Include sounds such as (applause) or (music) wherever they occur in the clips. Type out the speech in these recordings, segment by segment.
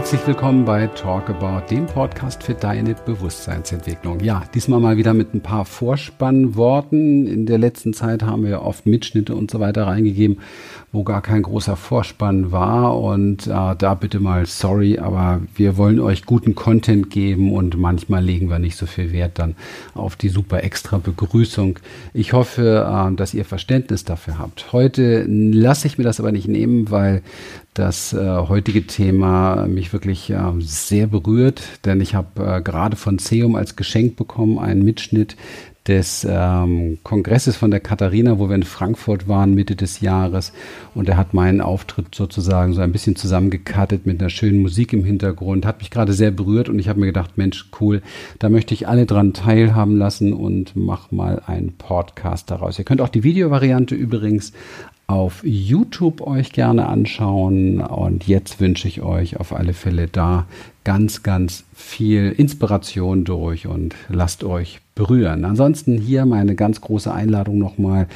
Herzlich willkommen bei Talk About, dem Podcast für deine Bewusstseinsentwicklung. Ja, diesmal mal wieder mit ein paar Vorspannworten. In der letzten Zeit haben wir oft Mitschnitte und so weiter reingegeben, wo gar kein großer Vorspann war. Und äh, da bitte mal sorry, aber wir wollen euch guten Content geben und manchmal legen wir nicht so viel Wert dann auf die super extra Begrüßung. Ich hoffe, äh, dass ihr Verständnis dafür habt. Heute lasse ich mir das aber nicht nehmen, weil das äh, heutige Thema mich wirklich äh, sehr berührt, denn ich habe äh, gerade von Seum als Geschenk bekommen einen Mitschnitt des ähm, Kongresses von der Katharina, wo wir in Frankfurt waren Mitte des Jahres. Und er hat meinen Auftritt sozusagen so ein bisschen zusammengekattet mit einer schönen Musik im Hintergrund. Hat mich gerade sehr berührt und ich habe mir gedacht, Mensch, cool, da möchte ich alle dran teilhaben lassen und mach mal einen Podcast daraus. Ihr könnt auch die Videovariante übrigens auf YouTube euch gerne anschauen. Und jetzt wünsche ich euch auf alle Fälle da ganz, ganz viel Inspiration durch und lasst euch berühren. Ansonsten hier meine ganz große Einladung nochmal.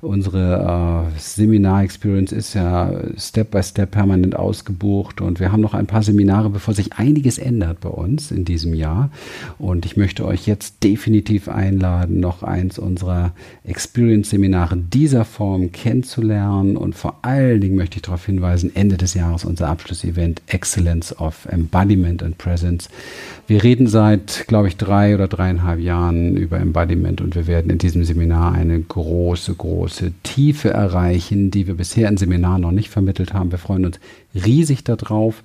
Unsere äh, Seminar-Experience ist ja Step by Step permanent ausgebucht und wir haben noch ein paar Seminare, bevor sich einiges ändert bei uns in diesem Jahr. Und ich möchte euch jetzt definitiv einladen, noch eins unserer Experience-Seminare dieser Form kennenzulernen. Und vor allen Dingen möchte ich darauf hinweisen, Ende des Jahres unser Abschlussevent Excellence of Embodiment and Presence. Wir reden seit, glaube ich, drei oder dreieinhalb Jahren über Embodiment und wir werden in diesem Seminar eine große, große Tiefe erreichen, die wir bisher in Seminaren noch nicht vermittelt haben. Wir freuen uns riesig darauf.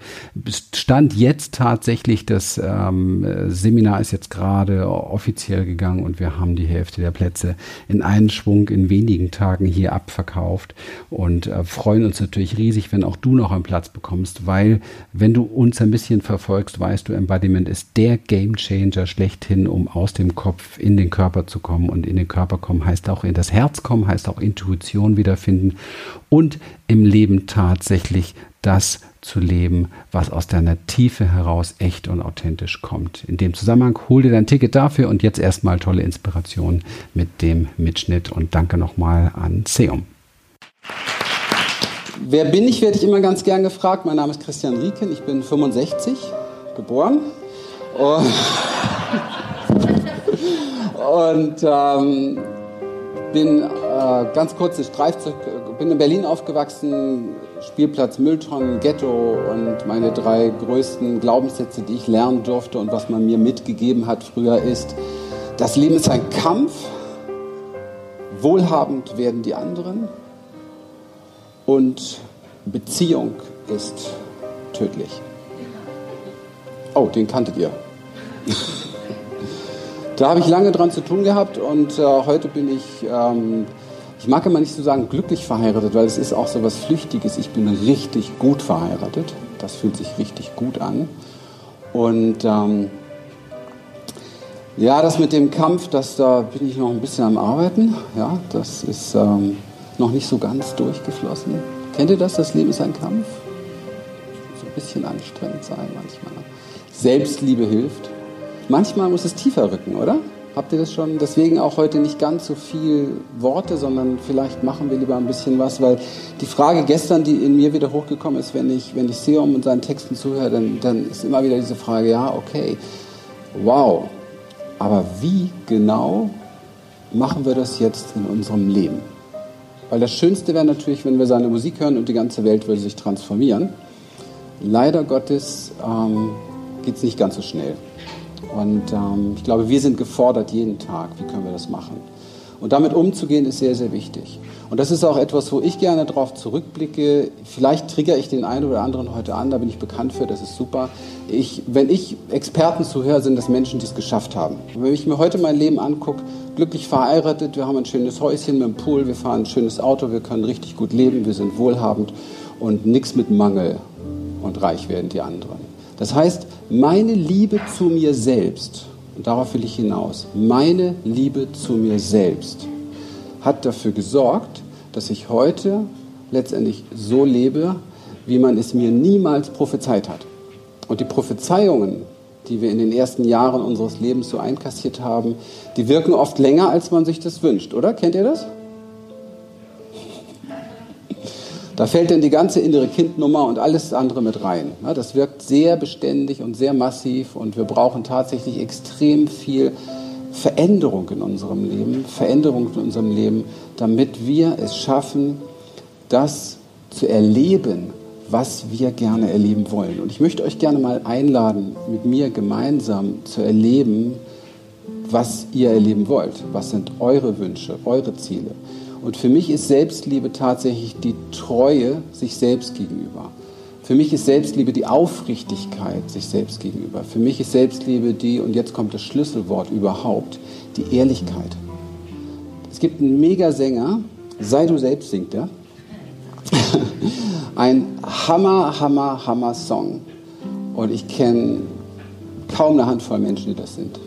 Stand jetzt tatsächlich, das ähm, Seminar ist jetzt gerade offiziell gegangen und wir haben die Hälfte der Plätze in einen Schwung in wenigen Tagen hier abverkauft und äh, freuen uns natürlich riesig, wenn auch du noch einen Platz bekommst, weil wenn du uns ein bisschen verfolgst, weißt du, Embodiment ist der Game Changer schlechthin, um aus dem Kopf in den Körper zu kommen und in den Körper kommen heißt auch in das Herz kommen, heißt auch Intuition wiederfinden und im Leben tatsächlich das zu leben, was aus deiner Tiefe heraus echt und authentisch kommt. In dem Zusammenhang hol dir dein Ticket dafür und jetzt erstmal tolle Inspiration mit dem Mitschnitt und danke nochmal an Seum. Wer bin ich, werde ich immer ganz gern gefragt. Mein Name ist Christian Rieken, ich bin 65, geboren. Und, (laughs) und ähm, bin äh, ganz kurz Streifzug, bin in Berlin aufgewachsen, Spielplatz Mülltonnen, Ghetto und meine drei größten Glaubenssätze, die ich lernen durfte und was man mir mitgegeben hat früher ist, das Leben ist ein Kampf, wohlhabend werden die anderen und Beziehung ist tödlich. Oh, den kanntet ihr. (laughs) da habe ich lange dran zu tun gehabt und äh, heute bin ich ähm, ich mag immer nicht so sagen glücklich verheiratet, weil es ist auch so was Flüchtiges. Ich bin richtig gut verheiratet. Das fühlt sich richtig gut an. Und ähm, ja, das mit dem Kampf, das, da bin ich noch ein bisschen am Arbeiten. Ja, das ist ähm, noch nicht so ganz durchgeflossen. Kennt ihr das? Das Leben ist ein Kampf. So ein bisschen anstrengend sein manchmal. Selbstliebe hilft. Manchmal muss es tiefer rücken, oder? Habt ihr das schon? Deswegen auch heute nicht ganz so viel Worte, sondern vielleicht machen wir lieber ein bisschen was, weil die Frage gestern, die in mir wieder hochgekommen ist, wenn ich, wenn ich Seom und seinen Texten zuhöre, dann, dann ist immer wieder diese Frage, ja, okay, wow, aber wie genau machen wir das jetzt in unserem Leben? Weil das Schönste wäre natürlich, wenn wir seine Musik hören und die ganze Welt würde sich transformieren. Leider Gottes ähm, geht es nicht ganz so schnell. Und ähm, ich glaube, wir sind gefordert jeden Tag. Wie können wir das machen? Und damit umzugehen ist sehr, sehr wichtig. Und das ist auch etwas, wo ich gerne darauf zurückblicke. Vielleicht triggere ich den einen oder anderen heute an, da bin ich bekannt für, das ist super. Ich, wenn ich Experten zuhöre, sind das Menschen, die es geschafft haben. Und wenn ich mir heute mein Leben angucke, glücklich verheiratet, wir haben ein schönes Häuschen mit einem Pool, wir fahren ein schönes Auto, wir können richtig gut leben, wir sind wohlhabend und nichts mit Mangel und reich werden die anderen. Das heißt, meine Liebe zu mir selbst, und darauf will ich hinaus, meine Liebe zu mir selbst hat dafür gesorgt, dass ich heute letztendlich so lebe, wie man es mir niemals prophezeit hat. Und die Prophezeiungen, die wir in den ersten Jahren unseres Lebens so einkassiert haben, die wirken oft länger, als man sich das wünscht, oder? Kennt ihr das? Da fällt dann die ganze innere Kindnummer und alles andere mit rein. Das wirkt sehr beständig und sehr massiv und wir brauchen tatsächlich extrem viel Veränderung in unserem Leben, Veränderung in unserem Leben, damit wir es schaffen, das zu erleben, was wir gerne erleben wollen. Und ich möchte euch gerne mal einladen, mit mir gemeinsam zu erleben, was ihr erleben wollt. Was sind eure Wünsche, eure Ziele? Und für mich ist Selbstliebe tatsächlich die Treue sich selbst gegenüber. Für mich ist Selbstliebe die Aufrichtigkeit sich selbst gegenüber. Für mich ist Selbstliebe die, und jetzt kommt das Schlüsselwort überhaupt, die Ehrlichkeit. Es gibt einen Megasänger, Sei du selbst singt er. (laughs) Ein Hammer, Hammer, Hammer Song. Und ich kenne kaum eine Handvoll Menschen, die das sind.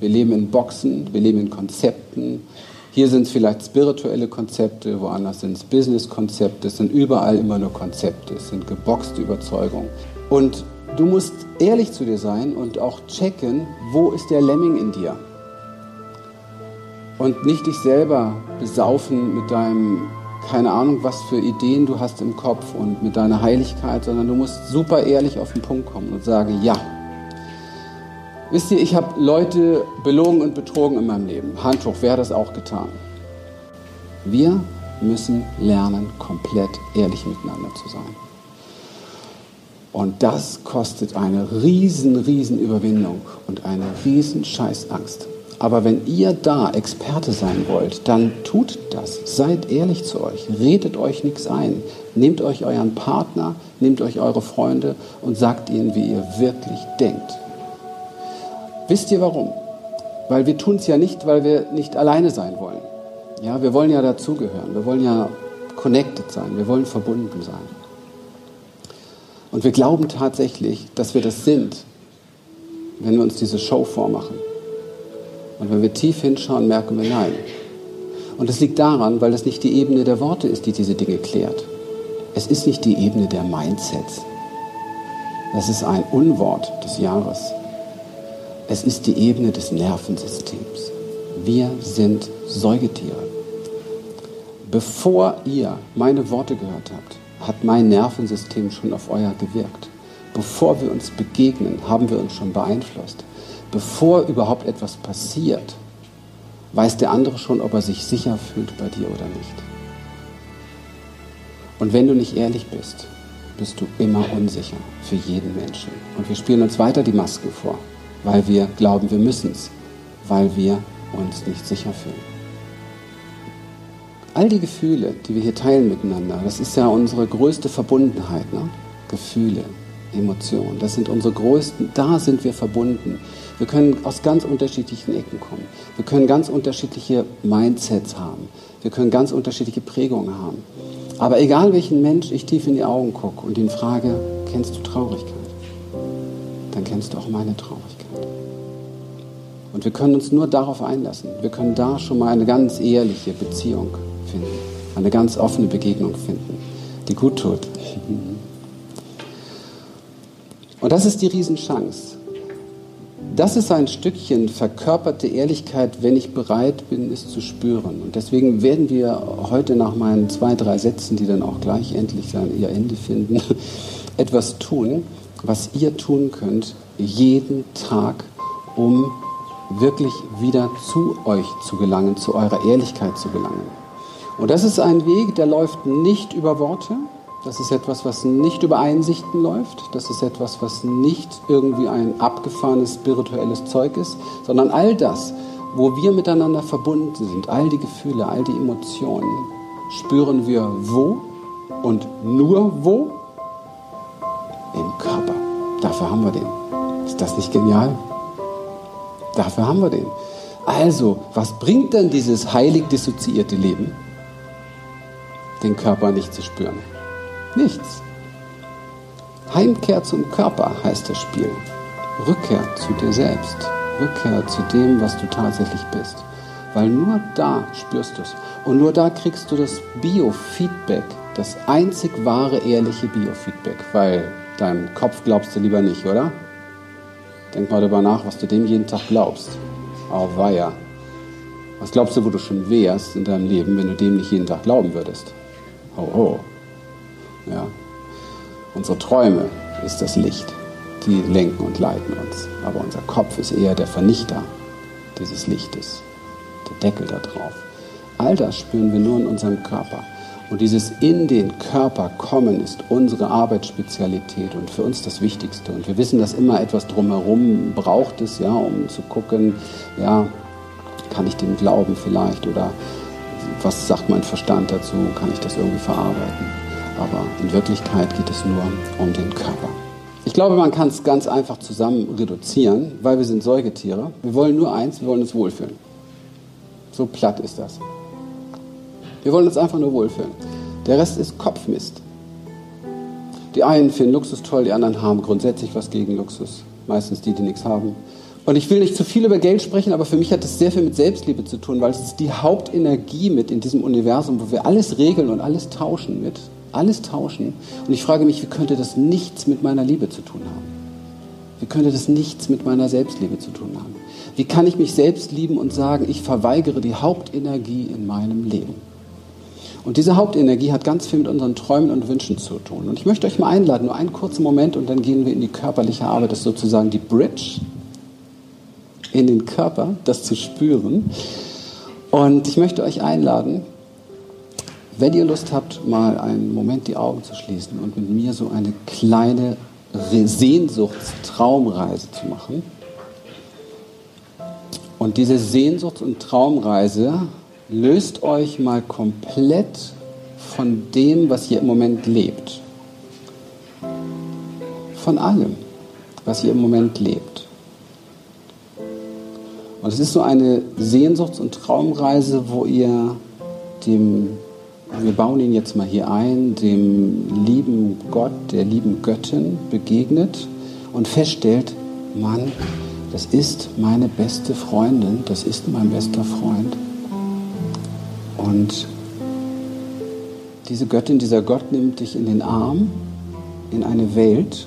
Wir leben in Boxen, wir leben in Konzepten. Hier sind es vielleicht spirituelle Konzepte, woanders sind es Business-Konzepte. Es sind überall immer nur Konzepte, es sind geboxte Überzeugungen. Und du musst ehrlich zu dir sein und auch checken, wo ist der Lemming in dir. Und nicht dich selber besaufen mit deinem keine Ahnung, was für Ideen du hast im Kopf und mit deiner Heiligkeit, sondern du musst super ehrlich auf den Punkt kommen und sagen, ja. Wisst ihr, ich habe Leute belogen und betrogen in meinem Leben. Hand hoch, wer hat das auch getan? Wir müssen lernen, komplett ehrlich miteinander zu sein. Und das kostet eine riesen, riesen Überwindung und eine riesen Scheißangst. Aber wenn ihr da Experte sein wollt, dann tut das. Seid ehrlich zu euch. Redet euch nichts ein. Nehmt euch euren Partner, nehmt euch eure Freunde und sagt ihnen, wie ihr wirklich denkt. Wisst ihr warum? Weil wir tun es ja nicht, weil wir nicht alleine sein wollen. Ja, wir wollen ja dazugehören. Wir wollen ja connected sein. Wir wollen verbunden sein. Und wir glauben tatsächlich, dass wir das sind, wenn wir uns diese Show vormachen. Und wenn wir tief hinschauen, merken wir nein. Und das liegt daran, weil es nicht die Ebene der Worte ist, die diese Dinge klärt. Es ist nicht die Ebene der Mindsets. Das ist ein Unwort des Jahres. Es ist die Ebene des Nervensystems. Wir sind Säugetiere. Bevor ihr meine Worte gehört habt, hat mein Nervensystem schon auf euer gewirkt. Bevor wir uns begegnen, haben wir uns schon beeinflusst bevor überhaupt etwas passiert, weiß der andere schon, ob er sich sicher fühlt bei dir oder nicht. Und wenn du nicht ehrlich bist, bist du immer unsicher für jeden Menschen. Und wir spielen uns weiter die Masken vor, weil wir glauben, wir müssen es, weil wir uns nicht sicher fühlen. All die Gefühle, die wir hier teilen miteinander, das ist ja unsere größte Verbundenheit. Ne? Gefühle, Emotionen, das sind unsere größten, da sind wir verbunden. Wir können aus ganz unterschiedlichen Ecken kommen. Wir können ganz unterschiedliche Mindsets haben. Wir können ganz unterschiedliche Prägungen haben. Aber egal welchen Mensch ich tief in die Augen gucke und ihn frage, kennst du Traurigkeit? Dann kennst du auch meine Traurigkeit. Und wir können uns nur darauf einlassen. Wir können da schon mal eine ganz ehrliche Beziehung finden, eine ganz offene Begegnung finden, die gut tut. Und das ist die Riesenchance das ist ein Stückchen verkörperte Ehrlichkeit, wenn ich bereit bin, es zu spüren. Und deswegen werden wir heute nach meinen zwei, drei Sätzen, die dann auch gleich endlich ihr Ende finden, (laughs) etwas tun, was ihr tun könnt, jeden Tag, um wirklich wieder zu euch zu gelangen, zu eurer Ehrlichkeit zu gelangen. Und das ist ein Weg, der läuft nicht über Worte, das ist etwas, was nicht über Einsichten läuft. Das ist etwas, was nicht irgendwie ein abgefahrenes spirituelles Zeug ist, sondern all das, wo wir miteinander verbunden sind, all die Gefühle, all die Emotionen, spüren wir wo und nur wo? Im Körper. Dafür haben wir den. Ist das nicht genial? Dafür haben wir den. Also, was bringt denn dieses heilig dissoziierte Leben? Den Körper nicht zu spüren. Nichts. Heimkehr zum Körper heißt das Spiel. Rückkehr zu dir selbst. Rückkehr zu dem, was du tatsächlich bist. Weil nur da spürst du es. Und nur da kriegst du das Biofeedback, das einzig wahre, ehrliche Biofeedback. Weil deinem Kopf glaubst du lieber nicht, oder? Denk mal darüber nach, was du dem jeden Tag glaubst. Oh, weia. Was glaubst du, wo du schon wärst in deinem Leben, wenn du dem nicht jeden Tag glauben würdest? Oh, oh. Ja? Unsere Träume ist das Licht. Die lenken und leiten uns. Aber unser Kopf ist eher der Vernichter dieses Lichtes. Der Deckel da drauf. All das spüren wir nur in unserem Körper. Und dieses in den Körper kommen ist unsere Arbeitsspezialität und für uns das Wichtigste. Und wir wissen, dass immer etwas drumherum braucht es, ja, um zu gucken, ja, kann ich dem glauben vielleicht oder was sagt mein Verstand dazu, kann ich das irgendwie verarbeiten. Aber in Wirklichkeit geht es nur um den Körper. Ich glaube, man kann es ganz einfach zusammen reduzieren, weil wir sind Säugetiere. Wir wollen nur eins, wir wollen uns wohlfühlen. So platt ist das. Wir wollen uns einfach nur wohlfühlen. Der Rest ist Kopfmist. Die einen finden Luxus toll, die anderen haben grundsätzlich was gegen Luxus. Meistens die, die nichts haben. Und ich will nicht zu viel über Geld sprechen, aber für mich hat es sehr viel mit Selbstliebe zu tun, weil es ist die Hauptenergie mit in diesem Universum, wo wir alles regeln und alles tauschen mit. Alles tauschen. Und ich frage mich, wie könnte das nichts mit meiner Liebe zu tun haben? Wie könnte das nichts mit meiner Selbstliebe zu tun haben? Wie kann ich mich selbst lieben und sagen, ich verweigere die Hauptenergie in meinem Leben? Und diese Hauptenergie hat ganz viel mit unseren Träumen und Wünschen zu tun. Und ich möchte euch mal einladen, nur einen kurzen Moment und dann gehen wir in die körperliche Arbeit. Das ist sozusagen die Bridge in den Körper, das zu spüren. Und ich möchte euch einladen, wenn ihr Lust habt, mal einen Moment die Augen zu schließen und mit mir so eine kleine Sehnsuchtstraumreise zu machen. Und diese Sehnsuchts- und Traumreise löst euch mal komplett von dem, was ihr im Moment lebt. Von allem, was ihr im Moment lebt. Und es ist so eine Sehnsuchts- und Traumreise, wo ihr dem, wir bauen ihn jetzt mal hier ein, dem lieben Gott, der lieben Göttin begegnet und feststellt, Mann, das ist meine beste Freundin, das ist mein bester Freund. Und diese Göttin, dieser Gott nimmt dich in den Arm in eine Welt,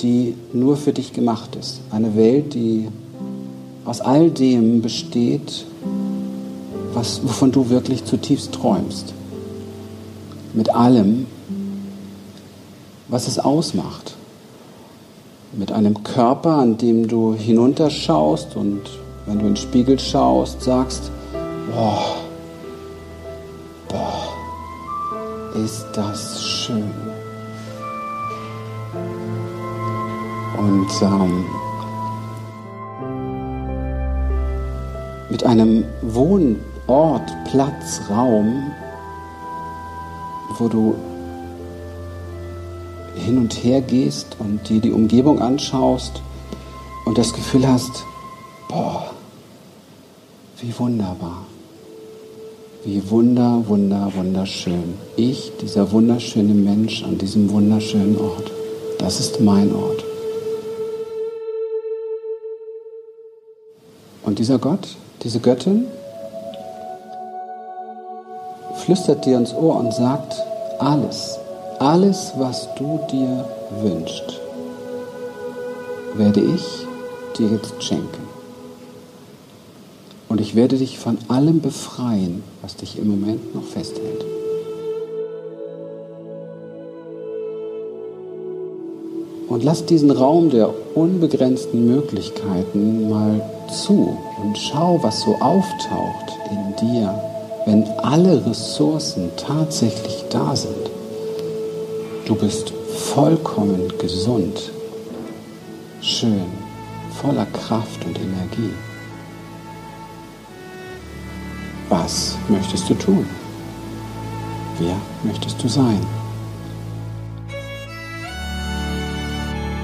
die nur für dich gemacht ist. Eine Welt, die aus all dem besteht, was, wovon du wirklich zutiefst träumst. Mit allem, was es ausmacht. Mit einem Körper, an dem du hinunterschaust und wenn du in den Spiegel schaust, sagst, Boah. Boah. Ist das schön. Und ähm, mit einem Wohnort, Platz, Raum, wo du hin und her gehst und dir die Umgebung anschaust und das Gefühl hast, boah, wie wunderbar. Wie wunder, wunder, wunderschön. Ich, dieser wunderschöne Mensch an diesem wunderschönen Ort. Das ist mein Ort. Und dieser Gott, diese Göttin, flüstert dir ins Ohr und sagt, alles, alles, was du dir wünschst, werde ich dir jetzt schenken. Und ich werde dich von allem befreien, was dich im Moment noch festhält. Und lass diesen Raum der unbegrenzten Möglichkeiten mal zu und schau, was so auftaucht in dir, wenn alle Ressourcen tatsächlich da sind. Du bist vollkommen gesund, schön, voller Kraft und Energie. Was möchtest du tun? Wer möchtest du sein?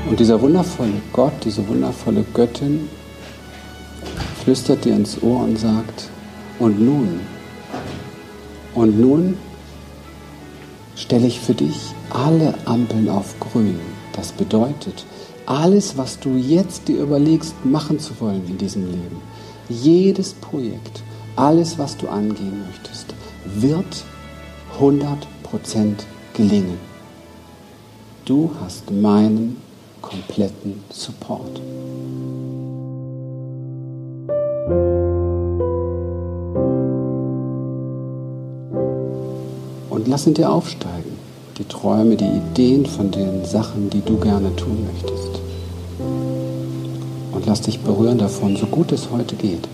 Und dieser wundervolle Gott, diese wundervolle Göttin flüstert dir ins Ohr und sagt, und nun, und nun stelle ich für dich alle Ampeln auf grün. Das bedeutet, alles, was du jetzt dir überlegst, machen zu wollen in diesem Leben, jedes Projekt, alles, was du angehen möchtest, wird 100% gelingen. Du hast meinen kompletten Support. Und lass ihn dir aufsteigen. die Träume, die Ideen von den Sachen, die du gerne tun möchtest. Und lass dich berühren davon, so gut es heute geht.